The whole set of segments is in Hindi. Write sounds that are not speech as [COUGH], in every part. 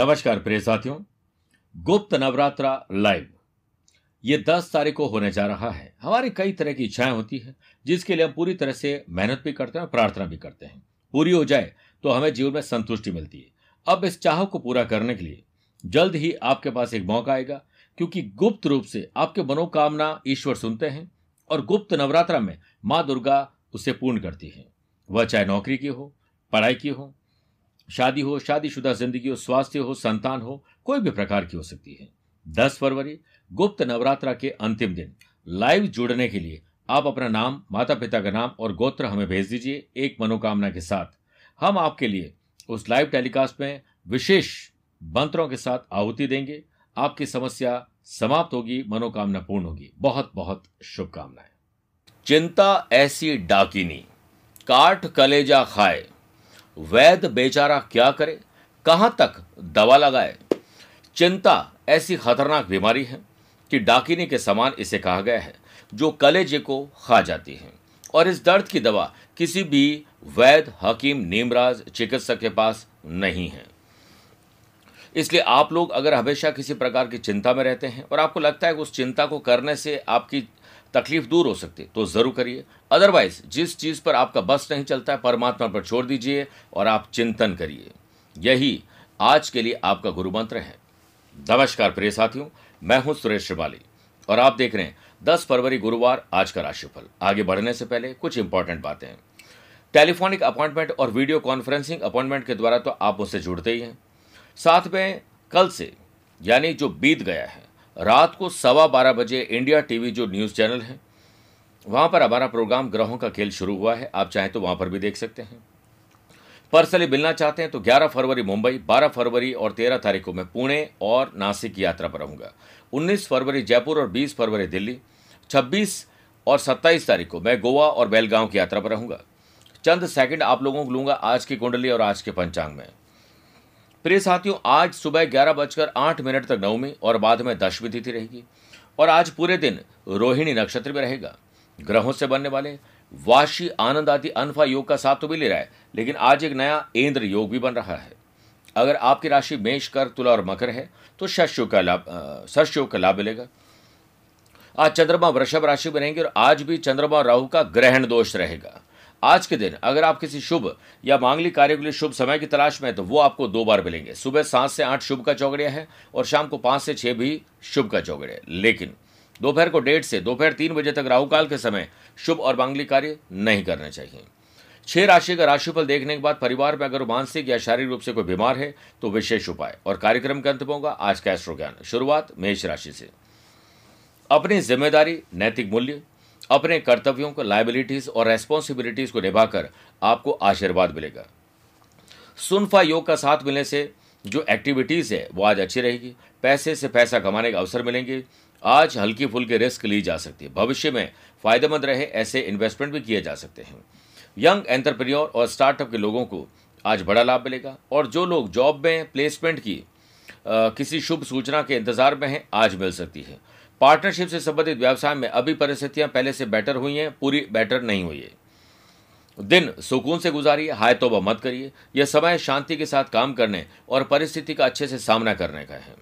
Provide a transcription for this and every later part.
नमस्कार प्रिय साथियों, गुप्त नवरात्रा लाइव ये दस तारीख को होने जा रहा है। हमारी कई तरह की इच्छाएँ होती है, जिसके लिए हम पूरी तरह से मेहनत भी करते हैं प्रार्थना भी करते हैं। पूरी हो जाए तो हमें जीवन में संतुष्टि मिलती है। अब इस चाह को पूरा करने के लिए जल्द ही आपके पास एक मौका आएगा, क्योंकि गुप्त रूप से आपके मनोकामना ईश्वर सुनते हैं और गुप्त नवरात्रा में माँ दुर्गा उसे पूर्ण करती है। वह चाहे नौकरी की हो, पढ़ाई की हो शादी हो, शादीशुदा ज़िंदगी हो, स्वास्थ्य हो, संतान हो, कोई भी प्रकार की हो सकती है। दस फरवरी, गुप्त नवरात्रा के अंतिम दिन। लाइव जुड़ने के लिए आप अपना नाम माता पिता का नाम और गोत्र हमें भेज दीजिए एक मनोकामना के साथ। हम आपके लिए उस लाइव टेलीकास्ट में विशेष मंत्रों के साथ आहुति देंगे। आपकी समस्या समाप्त होगी, मनोकामना पूर्ण होगी। बहुत बहुत शुभकामनाएँ। चिंता ऐसी डाकिनी काट कलेजा खाए। वैद बेचारा क्या करे? कहाँ तक दवा लगाए? चिंता ऐसी खतरनाक बीमारी है कि डाकिनी के समान इसे कहा गया है, जो कलेजे को खा जाती है। और इस दर्द की दवा किसी भी वैद हकीम, नीमराज, चिकित्सक के पास नहीं है। इसलिए आप लोग अगर हमेशा किसी प्रकार की चिंता में रहते हैं और आपको लगता है कि उस चिंता को करने से आपकी तकलीफ़ दूर हो सकती है। तो ज़रूर करिए। अदरवाइज़ जिस चीज़ पर आपका बस नहीं चलता है, परमात्मा पर छोड़ दीजिए और आप चिंतन करिए। यही आज के लिए आपका गुरु मंत्र है। नमस्कार प्रिय साथियों, मैं हूँ सुरेश श्रिवाली और आप देख रहे हैं 10 फरवरी गुरुवार आज का राशिफल। आगे बढ़ने से पहले कुछ इंपॉर्टेंट बातें। टेलीफोनिक अपॉइंटमेंट और वीडियो कॉन्फ्रेंसिंग अपॉइंटमेंट के द्वारा तो आप मुझसे जुड़ते ही हैं। साथ में कल से, यानी जो बीत गया है रात को सवा बारह बजे इंडिया टीवी जो न्यूज़ चैनल है, वहाँ पर हमारा प्रोग्राम ग्रहों का खेल शुरू हुआ है। आप चाहें तो वहाँ पर भी देख सकते हैं। पर्सनली मिलना चाहते हैं तो 11 फरवरी मुंबई 12 फरवरी और 13 तारीख को मैं पुणे और नासिक की यात्रा पर रहूँगा। 19 फरवरी जयपुर और 20 फरवरी दिल्ली 26 और 27 तारीख को मैं गोवा और बेलगांव की यात्रा पर रहूँगा। चंद सेकंड आप लोगों को लूँगा आज की कुंडली और आज के पंचांग में। प्रिय साथियों, आज सुबह ग्यारह बजकर आठ मिनट तक नवमी और बाद में दशमी तिथि रहेगी और आज पूरे दिन रोहिणी नक्षत्र में रहेगा। ग्रहों से बनने वाले वाशी आनंद आदि अनफा योग का साथ तो भी ले रहा है, लेकिन आज एक नया इंद्र योग भी बन रहा है। अगर आपकी राशि मेष कर तुला और मकर है तो शश का लाभ शश योग का लाभ मिलेगा। आज चंद्रमा, वृषभ राशि में रहेंगे और आज भी चंद्रमा राहु का ग्रहण दोष रहेगा। आज के दिन अगर आप किसी शुभ या मांगलिक कार्य के लिए शुभ समय की तलाश में तो वो आपको दो बार मिलेंगे। सुबह सात से आठ शुभ का चौगड़िया है और शाम को पाँच से छह भी शुभ का चौगड़िया लेकिन दोपहर को डेढ़ से, दोपहर तीन बजे तक राहुकाल के समय शुभ और मांगलिक कार्य नहीं करने चाहिए। छह राशि का राशिफल देखने के बाद परिवार में अगर मानसिक या शारीरिक रूप से कोई बीमार है तो विशेष उपाय और कार्यक्रम के अंत होगा आज का एस्ट्रो ज्ञान शुरुआत मेष राशि से। अपनी ज़िम्मेदारी, नैतिक मूल्य अपने कर्तव्यों को लाइबिलिटीज और रेस्पॉन्सिबिलिटीज को निभाकर आपको आशीर्वाद मिलेगा। सुनफा योग का साथ मिलने से जो एक्टिविटीज़ है वो आज अच्छी रहेगी। पैसे से पैसा कमाने का अवसर मिलेंगे। आज हल्की फुल्की रिस्क ली जा सकती है। भविष्य में फ़ायदेमंद रहे ऐसे इन्वेस्टमेंट भी किए जा सकते हैं। यंग एंटरप्रेन्योर और स्टार्टअप के लोगों को आज बड़ा लाभ मिलेगा। और जो लोग जॉब में प्लेसमेंट की आ, किसी शुभ सूचना के इंतज़ार में हैं आज मिल सकती है। पार्टनरशिप से संबंधित व्यवसाय में अभी परिस्थितियाँ पहले से बेटर हुई हैं, पूरी बेटर नहीं हुई है। दिन सुकून से गुजारिए, हाय तोबा मत करिए। यह समय शांति के साथ काम करने और परिस्थिति का अच्छे से सामना करने का है।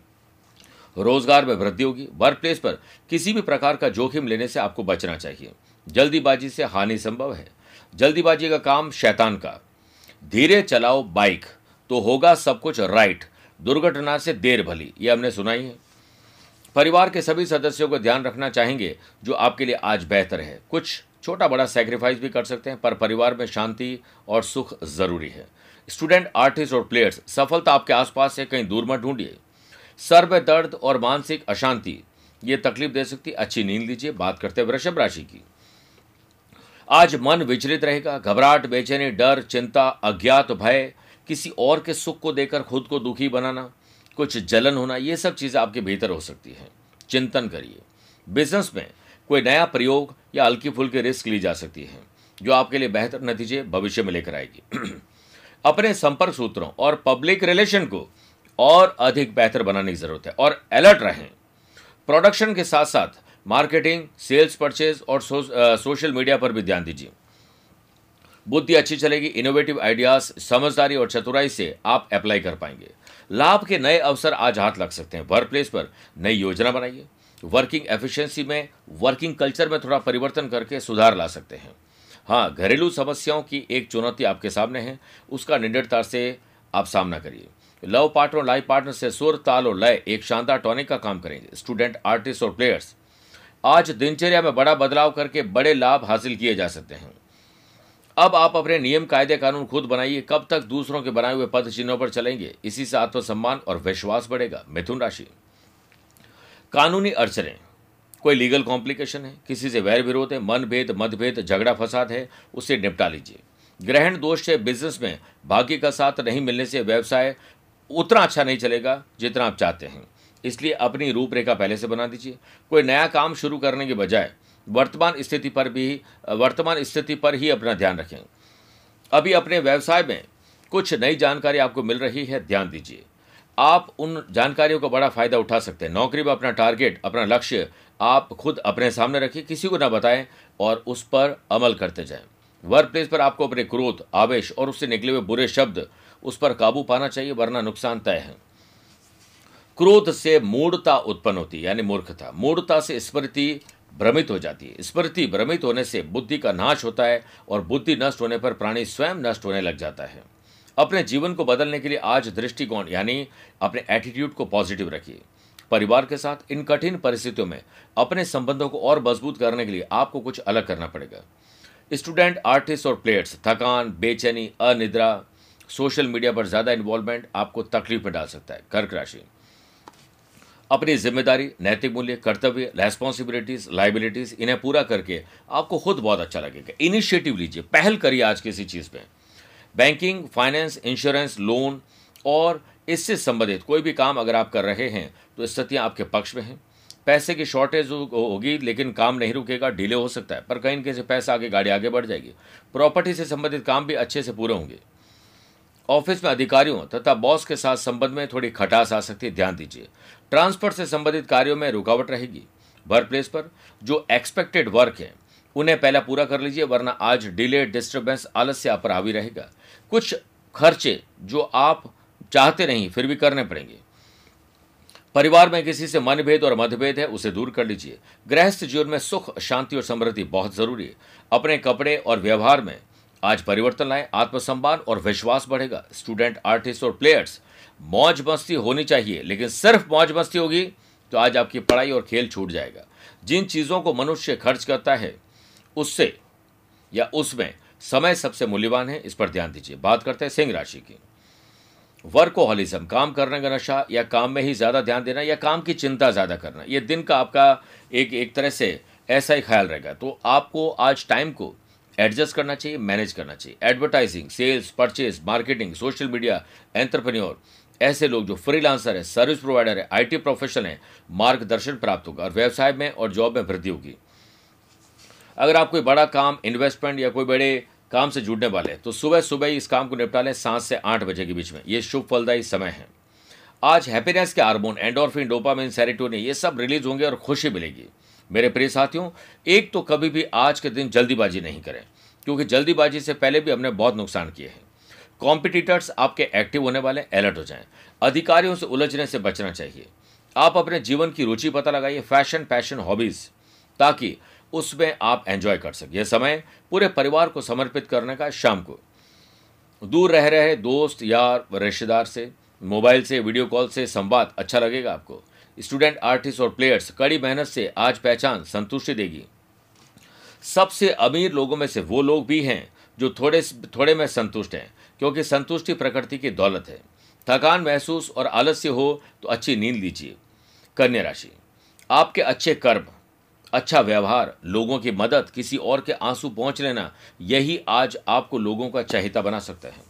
रोज़गार में वृद्धि होगी। वर्क प्लेस पर किसी भी प्रकार का जोखिम लेने से आपको बचना चाहिए। जल्दीबाजी से हानि संभव है। जल्दीबाजी का काम शैतान का। धीरे चलाओ बाइक तो होगा सब कुछ राइट दुर्घटना से देर भली। ये हमने सुनाई है। परिवार के सभी सदस्यों को ध्यान रखना चाहेंगे, जो आपके लिए आज बेहतर है। कुछ छोटा बड़ा सेक्रीफाइस भी कर सकते हैं, पर परिवार में शांति और सुख ज़रूरी है। स्टूडेंट आर्टिस्ट और प्लेयर्स सफलता आपके आसपास है, कहीं दूर मत ढूंढिए। सर में दर्द और मानसिक अशांति, ये तकलीफ़ दे सकती अच्छी नींद लीजिए, बात करते हैं वृषभ राशि की। आज मन विचलित रहेगा, घबराहट, बेचैनी, डर, चिंता, अज्ञात, भय, किसी और के सुख को देकर खुद को दुखी बनाना। कुछ जलन होना ये सब चीज़ें आपके भीतर हो सकती हैं। चिंतन करिए। बिज़नेस में कोई नया प्रयोग या हल्की फुल्की रिस्क ली जा सकती है जो आपके लिए बेहतर नतीजे भविष्य में लेकर आएगी। [CLEARS THROAT] अपने संपर्क सूत्रों और पब्लिक रिलेशन को और अधिक बेहतर बनाने की ज़रूरत है। और अलर्ट रहें। प्रोडक्शन के साथ साथ मार्केटिंग सेल्स परचेज और सो, आ, सोशल मीडिया पर भी ध्यान दीजिए। बुद्धि अच्छी चलेगी इनोवेटिव आइडियाज़ समझदारी और चतुराई से आप अप्लाई कर पाएँगे। लाभ के नए अवसर आज हाथ लग सकते हैं। वर्क प्लेस पर नई योजना बनाइए। वर्किंग एफिशिएंसी में वर्किंग कल्चर में थोड़ा परिवर्तन करके सुधार ला सकते हैं। हाँ घरेलू समस्याओं की एक चुनौती आपके सामने है। उसका निडरता से आप सामना करिए। लव पार्टनर, लाइफ पार्टनर से सुर, ताल और लय, एक शानदार टॉनिक का काम करेंगे। स्टूडेंट आर्टिस्ट और प्लेयर्स आज दिनचर्या में बड़ा बदलाव करके बड़े लाभ हासिल किए जा सकते हैं। अब आप अपने नियम, कायदे, कानून खुद बनाइए। कब तक दूसरों के बनाए हुए पद चिन्हों पर चलेंगे? इसी से आत्मसम्मान और विश्वास बढ़ेगा। मिथुन राशि। कानूनी अड़चने। कोई लीगल कॉम्प्लिकेशन है, किसी से वैर विरोध है, मनभेद, मतभेद, झगड़ा, फसाद है उससे निपटा लीजिए। ग्रहण दोष से बिज़नेस में भाग्य का साथ नहीं मिलने से व्यवसाय उतना अच्छा नहीं चलेगा जितना आप चाहते हैं। इसलिए अपनी रूपरेखा पहले से बना दीजिए। कोई नया काम शुरू करने के बजाय वर्तमान स्थिति पर भी, वर्तमान स्थिति पर ही अपना ध्यान रखें। अभी अपने व्यवसाय में कुछ नई जानकारी आपको मिल रही है, ध्यान दीजिए। आप उन जानकारियों का बड़ा फ़ायदा उठा सकते हैं। नौकरी में अपना टारगेट अपना लक्ष्य आप खुद अपने सामने रखिए, किसी को ना बताएँ और उस पर अमल करते जाएँ। वर्क प्लेस पर आपको अपने क्रोध, आवेश और उससे निकले हुए बुरे शब्द उस पर काबू पाना चाहिए, वरना नुकसान तय है। क्रोध से मूढ़ता उत्पन्न होती है, यानी मूर्खता। मूढ़ता से स्मृति भ्रमित हो जाती है। स्मृति भ्रमित होने से बुद्धि का नाश होता है और बुद्धि नष्ट होने पर प्राणी स्वयं नष्ट होने लग जाता है। अपने जीवन को बदलने के लिए आज दृष्टिकोण, यानी अपने एटीट्यूड को पॉजिटिव रखिए। परिवार के साथ, इन कठिन परिस्थितियों में अपने संबंधों को और मज़बूत करने के लिए आपको कुछ अलग करना पड़ेगा। स्टूडेंट, आर्टिस्ट और प्लेयर्स, थकान, बेचैनी, अनिद्रा, सोशल मीडिया पर ज़्यादा इन्वॉल्वमेंट आपको तकलीफ़ में डाल सकता है। कर्क राशि। अपनी ज़िम्मेदारी, नैतिक मूल्य, कर्तव्य रेस्पॉन्सिबिलिटीज लाइबिलिटीज इन्हें पूरा करके आपको खुद बहुत अच्छा लगेगा। इनिशिएटिव लीजिए, पहल करिए आज किसी चीज़ में बैंकिंग फाइनेंस इंश्योरेंस लोन और इससे संबंधित कोई भी काम अगर आप कर रहे हैं तो स्थितियाँ आपके पक्ष में हैं। पैसे की शॉर्टेज होगी, लेकिन काम नहीं रुकेगा डिले हो सकता है, पर कहीं न कहीं से पैसा आगे, गाड़ी आगे बढ़ जाएगी। प्रॉपर्टी से संबंधित काम भी अच्छे से पूरे होंगे। ऑफ़िस में अधिकारियों तथा बॉस के साथ संबंध में थोड़ी खटास आ सकती है, ध्यान दीजिए। ट्रांसपोर्ट से संबंधित कार्यों में रुकावट रहेगी। वर्क प्लेस पर जो एक्सपेक्टेड वर्क है, उन्हें पहला पूरा कर लीजिए, वरना आज डिले डिस्टर्बेंस आलस्य आप पर हावी रहेगा। कुछ खर्चे जो आप चाहते नहीं, फिर भी करने पड़ेंगे। परिवार में किसी से मनभेद और मतभेद है, उसे दूर कर लीजिए। गृहस्थ जीवन में सुख, शांति और समृद्धि बहुत ज़रूरी है। अपने कपड़े और व्यवहार में आज परिवर्तन लाएँ, आत्मसम्मान और विश्वास बढ़ेगा। स्टूडेंट, आर्टिस्ट और प्लेयर्स, मौज मस्ती होनी चाहिए, लेकिन सिर्फ़ मौज मस्ती होगी तो आज आपकी पढ़ाई और खेल छूट जाएगा। जिन चीज़ों को मनुष्य खर्च करता है, उससे या उसमें समय सबसे मूल्यवान है, इस पर ध्यान दीजिए। बात करते हैं सिंह राशि की। वर्कोहलिज्म, काम करने का नशा या काम में ही ज़्यादा ध्यान देना या काम की चिंता ज़्यादा करना, ये दिन का आपका एक एक तरह से ऐसा ही ख्याल रहेगा। तो आपको आज टाइम को एडजस्ट करना चाहिए, मैनेज करना चाहिए। Advertising sales purchase marketing social media entrepreneur ऐसे लोग जो फ्रीलांसर है सर्विस प्रोवाइडर है आईटी प्रोफेशनल है, मार्गदर्शन प्राप्त होगा और व्यवसाय में और जॉब में वृद्धि होगी। अगर आप कोई बड़ा काम इन्वेस्टमेंट या कोई बड़े काम से जुड़ने वाले तो सुबह सुबह ही इस काम को निपटा लें सात से आठ बजे के बीच में। ये शुभ फलदायी समय है। आज हैप्पीनेस के हार्मोन एंडोरफिन डोपामिन सेरेटोनिन ये सब रिलीज़ होंगे और खुशी मिलेगी। मेरे प्रिय साथियों, एक तो कभी भी आज के दिन जल्दीबाजी नहीं करें, क्योंकि जल्दीबाजी से पहले भी हमने बहुत नुकसान किए हैं। कॉम्पिटिटर्स आपके एक्टिव होने वाले अलर्ट हो जाएँ। अधिकारियों से उलझने से बचना चाहिए। आप अपने जीवन की रुचि पता लगाइए फ़ैशन पैशन हॉबीज ताकि उसमें आप एंजॉय कर सकें। यह समय पूरे परिवार को समर्पित करने का, शाम को। दूर रह रहे दोस्त, यार, रिश्तेदार से मोबाइल से वीडियो कॉल से संवाद अच्छा लगेगा आपको। स्टूडेंट, आर्टिस्ट और प्लेयर्स, कड़ी मेहनत से आज पहचान संतुष्टि देगी। सबसे अमीर लोगों में से वो लोग भी हैं जो थोड़े थोड़े में संतुष्ट हैं, क्योंकि संतुष्टि प्रकृति की दौलत है। थकान महसूस और आलस्य हो तो अच्छी नींद लीजिए। कन्या राशि, आपके अच्छे कर्म अच्छा व्यवहार, लोगों की मदद, किसी और के आँसू पहुँच लेना, यही आज आपको लोगों का चहिता बना सकता है।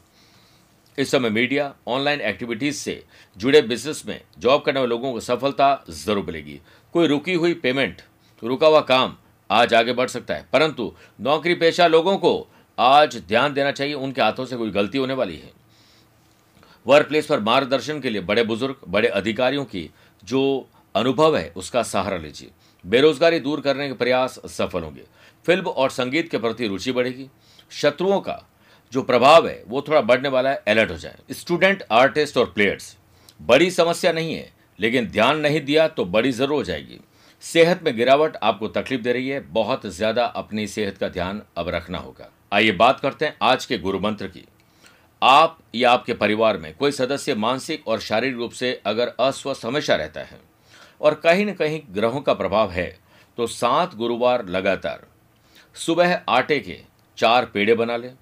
इस समय मीडिया ऑनलाइन एक्टिविटीज़ से जुड़े बिज़नेस में जॉब करने वाले लोगों को सफलता ज़रूर मिलेगी। कोई रुकी हुई पेमेंट रुका हुआ काम आज आगे बढ़ सकता है, परंतु नौकरी पेशा लोगों को आज ध्यान देना चाहिए, उनके हाथों से कोई गलती होने वाली है। वर्क प्लेस पर मार्गदर्शन के लिए बड़े बुज़ुर्ग, बड़े अधिकारियों की जो अनुभव है, उसका सहारा लीजिए। बेरोजगारी दूर करने के प्रयास सफल होंगे। फ़िल्म और संगीत के प्रति रुचि बढ़ेगी। शत्रुओं का जो प्रभाव है, वो थोड़ा बढ़ने वाला है अलर्ट हो जाए। स्टूडेंट आर्टिस्ट और प्लेयर्स बड़ी समस्या नहीं है, लेकिन ध्यान नहीं दिया तो बड़ी ज़रूर हो जाएगी। सेहत में गिरावट आपको तकलीफ़ दे रही है, बहुत ज़्यादा अपनी सेहत का ध्यान अब रखना होगा। आइए बात करते हैं आज के गुरु मंत्र की। आप या आपके परिवार में कोई सदस्य मानसिक और शारीरिक रूप से अगर अस्वस्थ हमेशा रहता है और कहीं न कहीं ग्रहों का प्रभाव है तो सात गुरुवार लगातार। सुबह आटे के चार पेड़े बना लें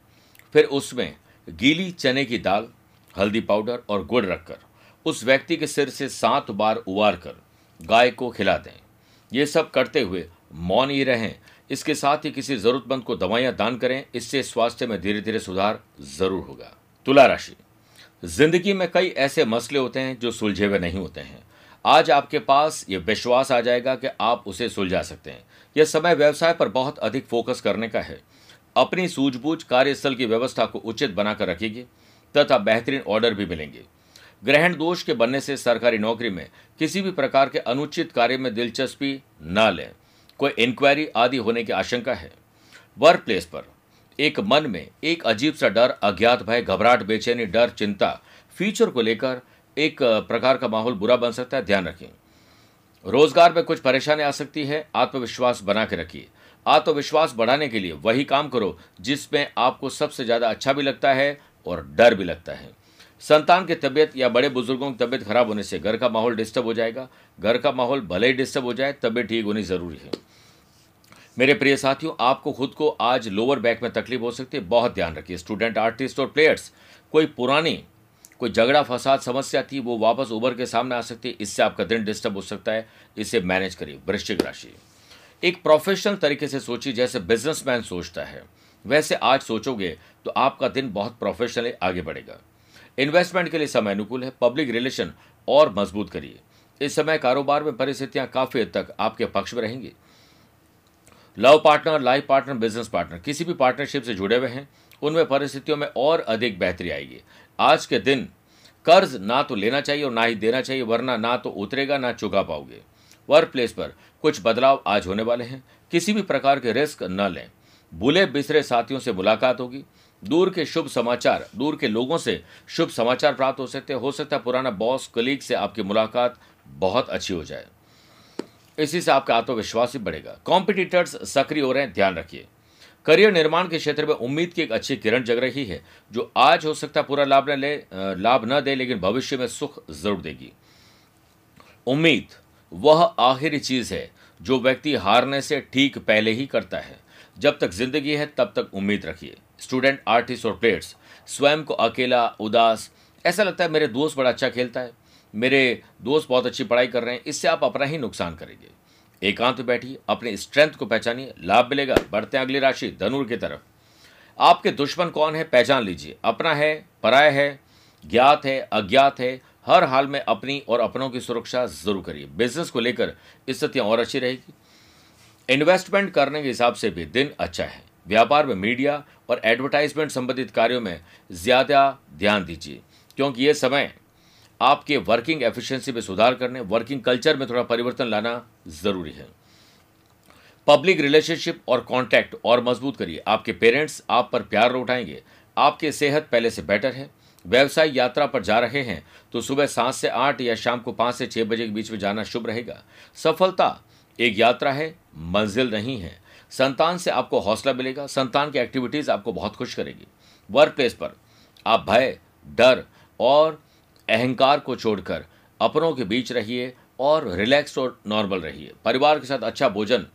फिर उसमें गीली चने की दाल, हल्दी पाउडर और गुड़ रखकर, उस व्यक्ति के सिर से सात बार उबार कर गाय को खिला दें। ये सब करते हुए मौन ही रहें। इसके साथ ही किसी जरूरतमंद को दवाइयाँ दान करें। इससे स्वास्थ्य में धीरे धीरे सुधार ज़रूर होगा। तुला राशि। ज़िंदगी में कई ऐसे मसले होते हैं जो सुलझे हुए नहीं होते हैं। आज आपके पास ये विश्वास आ जाएगा कि आप उसे सुलझा सकते हैं। यह समय व्यवसाय पर बहुत अधिक फोकस करने का है। अपनी सूझबूझ कार्यस्थल की व्यवस्था को उचित बनाकर रखेगी, तथा बेहतरीन ऑर्डर भी मिलेंगे। ग्रहण दोष के बनने से सरकारी नौकरी में किसी भी प्रकार के अनुचित कार्य में दिलचस्पी न लें। कोई इंक्वायरी आदि होने की आशंका है। वर्क प्लेस पर एक मन में एक अजीब सा डर, अज्ञात भय, घबराहट, बेचैनी, डर, चिंता फ्यूचर को लेकर एक प्रकार का माहौल बुरा बन सकता है, ध्यान रखें। रोज़गार में कुछ परेशानी आ सकती है, आत्मविश्वास बना के रखिए। आत्मविश्वास बढ़ाने के लिए वही काम करो जिसमें आपको सबसे ज़्यादा अच्छा भी लगता है और डर भी लगता है। संतान की तबीयत या बड़े बुज़ुर्गों की तबीयत खराब होने से घर का माहौल डिस्टर्ब हो जाएगा। घर का माहौल भले ही डिस्टर्ब हो जाए, तबीयत ठीक होनी ज़रूरी है। मेरे प्रिय साथियों, आपको खुद को आज लोअर बैक में तकलीफ़ हो सकती है। बहुत ध्यान रखिए स्टूडेंट आर्टिस्ट और प्लेयर्स कोई पुरानी, कोई झगड़ा, फसाद, समस्या थी, वो वापस उभर के सामने आ सकती है। इससे आपका दिन डिस्टर्ब हो सकता है। इसे मैनेज करिए, वृश्चिक राशि। एक प्रोफेशनल तरीके से सोचिए, जैसे बिजनेसमैन सोचता है। वैसे आज सोचोगे तो आपका दिन बहुत प्रोफेशनली आगे बढ़ेगा। इन्वेस्टमेंट के लिए समय अनुकूल है पब्लिक रिलेशन और मज़बूत करिए। इस समय कारोबार में परिस्थितियाँ काफ़ी हद तक आपके पक्ष में रहेंगी। Love partner life partner business partner किसी भी पार्टनरशिप से जुड़े हुए हैं, उनमें परिस्थितियों में और अधिक बेहतरी आएगी। आज के दिन कर्ज ना तो लेना चाहिए और ना ही देना चाहिए, वरना ना तो उतरेगा, ना चुका पाओगे। वर्क प्लेस पर कुछ बदलाव आज होने वाले हैं। किसी भी प्रकार के रिस्क न लें। बुले बिसरे साथियों से मुलाकात होगी। दूर के शुभ समाचार, दूर के लोगों से शुभ समाचार प्राप्त हो सकते हो। सकता है पुराना बॉस कलीग से आपकी मुलाकात बहुत अच्छी हो जाए। इसी से आपका आत्मविश्वास भी बढ़ेगा। कॉम्पिटिटर्स सक्रिय हो रहे हैं, ध्यान रखिए। करियर निर्माण के क्षेत्र में उम्मीद की एक अच्छी किरण जग रही है, जो आज हो सकता है पूरा लाभ न ले लाभ न दे, लेकिन भविष्य में सुख ज़रूर देगी। उम्मीद। वह आखिरी चीज़ है जो व्यक्ति हारने से ठीक पहले ही करता है। जब तक ज़िंदगी है, तब तक उम्मीद रखिए। स्टूडेंट आर्टिस्ट और प्लेयर्स स्वयं को अकेला, उदास, ऐसा लगता है मेरे दोस्त बड़ा अच्छा खेलता है। मेरे दोस्त बहुत अच्छी पढ़ाई कर रहे हैं, इससे आप अपना ही नुकसान करेंगे। एकांत में बैठिए, अपने स्ट्रेंथ को पहचानिए, लाभ मिलेगा। बढ़ते हैं अगली राशि, धनुर की तरफ़। आपके दुश्मन कौन है, पहचान लीजिए। अपना है, पराया है, ज्ञात है, अज्ञात है हर हाल में अपनी और अपनों की सुरक्षा ज़रूर करिए। बिज़नेस को लेकर स्थितियाँ और अच्छी रहेगी। इन्वेस्टमेंट करने के हिसाब से भी दिन अच्छा है। व्यापार में मीडिया और एडवर्टाइजमेंट संबंधित कार्यों में ज़्यादा ध्यान दीजिए, क्योंकि यह समय आपके वर्किंग एफिशिएंसी में सुधार करने वर्किंग कल्चर में थोड़ा परिवर्तन लाना ज़रूरी है। पब्लिक रिलेशनशिप और कांटेक्ट और मज़बूत करिए। आपके पेरेंट्स आप पर प्यार लौटाएँगे। आपकी सेहत पहले से बेटर है। व्यवसाय यात्रा पर जा रहे हैं तो सुबह सात से आठ या शाम को पाँच से छह बजे के बीच में जाना शुभ रहेगा। सफलता एक यात्रा है, मंजिल नहीं है। संतान से आपको हौसला मिलेगा, संतान की एक्टिविटीज़ आपको बहुत खुश करेगी। वर्क प्लेस पर आप भय, डर और अहंकार को छोड़कर अपनों के बीच रहिए और रिलैक्स और नॉर्मल रहिए। परिवार के साथ अच्छा भोजन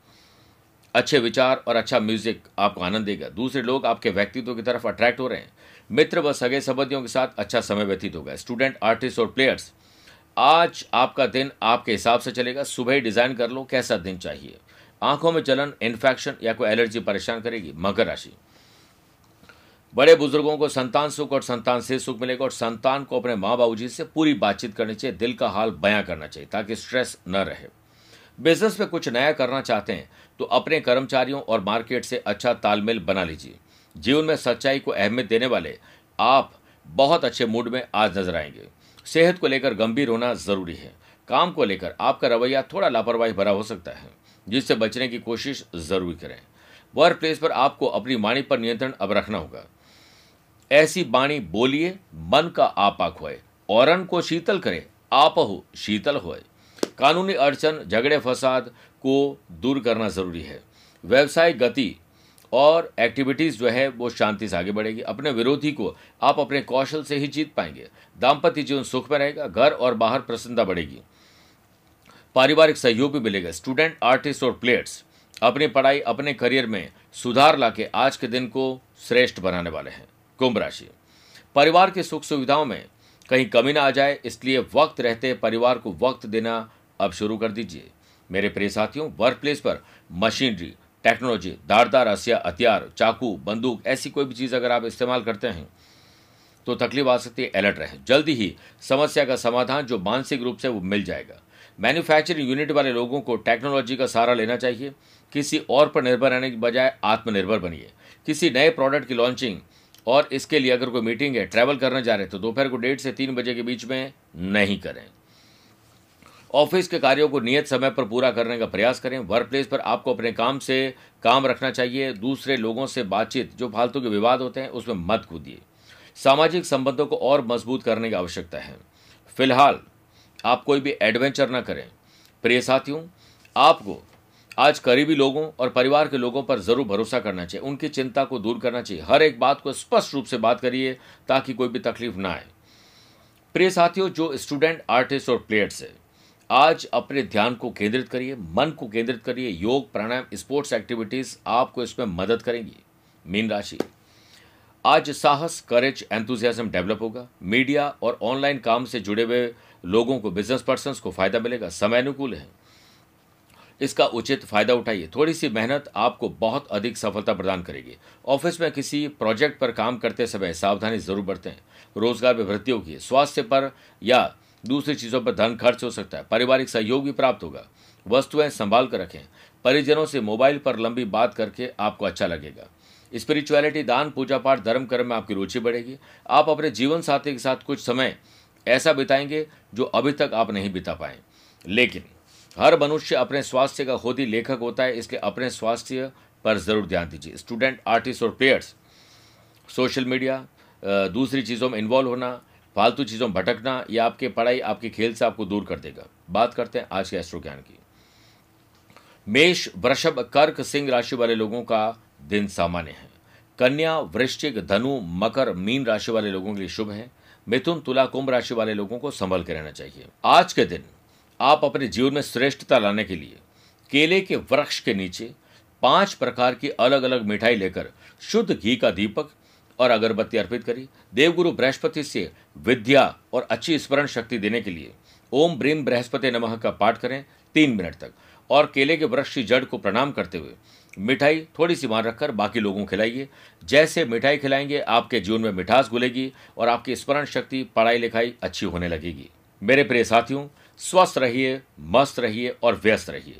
अच्छे विचार और अच्छा म्यूज़िक आपको आनंद देगा। दूसरे लोग आपके व्यक्तित्व की तरफ़ अट्रैक्ट हो रहे हैं। मित्र व सगे संबंधियों के साथ अच्छा समय व्यतीत होगा। स्टूडेंट आर्टिस्ट और प्लेयर्स आज आपका दिन आपके हिसाब से चलेगा। सुबह ही डिज़ाइन कर लो, कैसा दिन चाहिए? आँखों में जलन इन्फेक्शन या कोई एलर्जी परेशान करेगी? मकर राशि। बड़े बुज़ुर्गों को संतान सुख और संतान से सुख मिलेगा और संतान को अपने माँ बाबू जी से पूरी बातचीत करनी चाहिए। दिल का हाल बयां करना चाहिए ताकि स्ट्रेस न रहे। बिज़नेस में कुछ नया करना चाहते हैं तो अपने कर्मचारियों और मार्केट से अच्छा तालमेल बना लीजिए। जीवन में सच्चाई को अहमियत देने वाले आप बहुत अच्छे मूड में आज नज़र आएँगे। सेहत को लेकर गंभीर होना ज़रूरी है। काम को लेकर आपका रवैया थोड़ा लापरवाही भरा हो सकता है, जिससे बचने की कोशिश ज़रूर करें। वर्क प्लेस पर आपको अपनी वाणी पर नियंत्रण अब रखना होगा। ऐसी बाणी बोलिए, मन का आपा खोए, औरन को शीतल करे आपहु शीतल होए। कानूनी अड़चन, झगड़े, फसाद को दूर करना ज़रूरी है। व्यवसायिक गति और एक्टिविटीज़ जो है, वो शांति से आगे बढ़ेगी। अपने विरोधी को आप अपने कौशल से ही जीत पाएँगे। दाम्पत्य जीवन सुख में रहेगा, घर और बाहर प्रसन्नता बढ़ेगी। पारिवारिक सहयोग भी मिलेगा। स्टूडेंट आर्टिस्ट और प्लेयर्स अपनी पढ़ाई, अपने करियर में सुधार लाके आज के दिन को श्रेष्ठ बनाने वाले हैं। कुंभ राशि। परिवार की सुख सुविधाओं में कहीं कमी ना आ जाए, इसलिए वक्त रहते परिवार को वक्त देना अब शुरू कर दीजिए। मेरे प्रिय साथियों वर्क प्लेस पर मशीनरी टेक्नोलॉजी धारदार हसिया हथियार, चाकू, बंदूक, ऐसी कोई भी चीज़ अगर आप इस्तेमाल करते हैं तो तकलीफ़ आ सकती है अलर्ट रहे। जल्दी ही समस्या का समाधान जो मानसिक रूप से वो मिल जाएगा। मैन्युफैक्चरिंग यूनिट वाले लोगों को टेक्नोलॉजी का सहारा लेना चाहिए। किसी और पर निर्भर रहने की बजाय आत्मनिर्भर बनिए। किसी नए प्रोडक्ट की लॉन्चिंग और इसके लिए अगर कोई मीटिंग है ट्रैवल करना जा रहे हैं तो दोपहर को डेढ़ से तीन बजे के बीच में नहीं करें। ऑफ़िस के कार्यों को नियत समय पर पूरा करने का प्रयास करें। वर्क प्लेस पर आपको अपने काम से काम रखना चाहिए। दूसरे लोगों से बातचीत, जो फालतू के विवाद होते हैं, उसमें मत कूदिए। सामाजिक संबंधों को और मज़बूत करने की आवश्यकता है। फ़िलहाल, आप कोई भी एडवेंचर ना करें। प्रिय साथियों, आपको आज करीबी लोगों और परिवार के लोगों पर ज़रूर भरोसा करना चाहिए। उनकी चिंता को दूर करना चाहिए। हर एक बात को स्पष्ट रूप से बात करिए, ताकि कोई भी तकलीफ़ ना आए। प्रिय साथियों, जो स्टूडेंट, आर्टिस्ट और प्लेयर्स है आज अपने ध्यान को केंद्रित करिए, मन को केंद्रित करिए, योग, प्राणायाम, स्पोर्ट्स एक्टिविटीज़ आपको इसमें मदद करेंगी, मीन राशि। आज साहस करेज एंथुजियाज्म डेवलप होगा। मीडिया और ऑनलाइन काम से जुड़े हुए लोगों को बिज़नेस पर्सन को फ़ायदा मिलेगा, समय अनुकूल है। इसका उचित फ़ायदा उठाइए। थोड़ी सी मेहनत आपको बहुत अधिक सफलता प्रदान करेगी। ऑफ़िस में किसी प्रोजेक्ट पर काम करते समय सावधानी ज़रूर बरतें। रोज़गार में वृद्धि होगी। स्वास्थ्य पर या दूसरी चीज़ों पर धन खर्च हो सकता है। पारिवारिक सहयोग भी प्राप्त होगा। वस्तुएँ संभाल कर रखें। परिजनों से मोबाइल पर लंबी बात करके आपको अच्छा लगेगा। स्पिरिचुअलिटी, दान पूजा पाठ धर्म कर्म में आपकी रुचि बढ़ेगी। आप अपने जीवन साथी के साथ कुछ समय ऐसा बिताएँगे जो अभी तक आप नहीं बिता पाए। लेकिन हर मनुष्य अपने स्वास्थ्य का खुद ही लेखक होता है, इसलिए अपने स्वास्थ्य पर ज़रूर ध्यान दीजिए। स्टूडेंट, आर्टिस्ट और प्लेयर्स सोशल मीडिया दूसरी चीज़ों में इन्वॉल्व होना फालतू चीज़ों भटकना, या आपके पढ़ाई, आपके खेल से आपको दूर कर देगा। बात करते हैं आज के एस्ट्रो ज्ञान की। मेष, वृषभ, कर्क, सिंह राशि वाले लोगों का दिन सामान्य है। कन्या, वृश्चिक, धनु, मकर, मीन राशि वाले लोगों के लिए शुभ है। मिथुन, तुला, कुंभ राशि वाले लोगों को संभल के रहना चाहिए। आज के दिन आप अपने जीवन में श्रेष्ठता लाने के लिए केले के वृक्ष के नीचे पाँच प्रकार की अलग अलग मिठाई लेकर शुद्ध घी का दीपक और अगरबत्ती अर्पित करी। देवगुरु बृहस्पति से विद्या और अच्छी स्मरण शक्ति देने के लिए ओम ब्रीम बृहस्पति नमः का पाठ करें तीन मिनट तक। और केले के वृक्ष की जड़ को प्रणाम करते हुए मिठाई थोड़ी सी मान रखकर बाकी लोगों को खिलाइए। जैसे मिठाई खिलाएँगे, आपके जीवन में मिठास घुलेगी और आपकी स्मरण शक्ति, पढ़ाई लिखाई अच्छी होने लगेगी। मेरे प्रिय साथियों, स्वस्थ रहिए, मस्त रहिए और व्यस्त रहिए।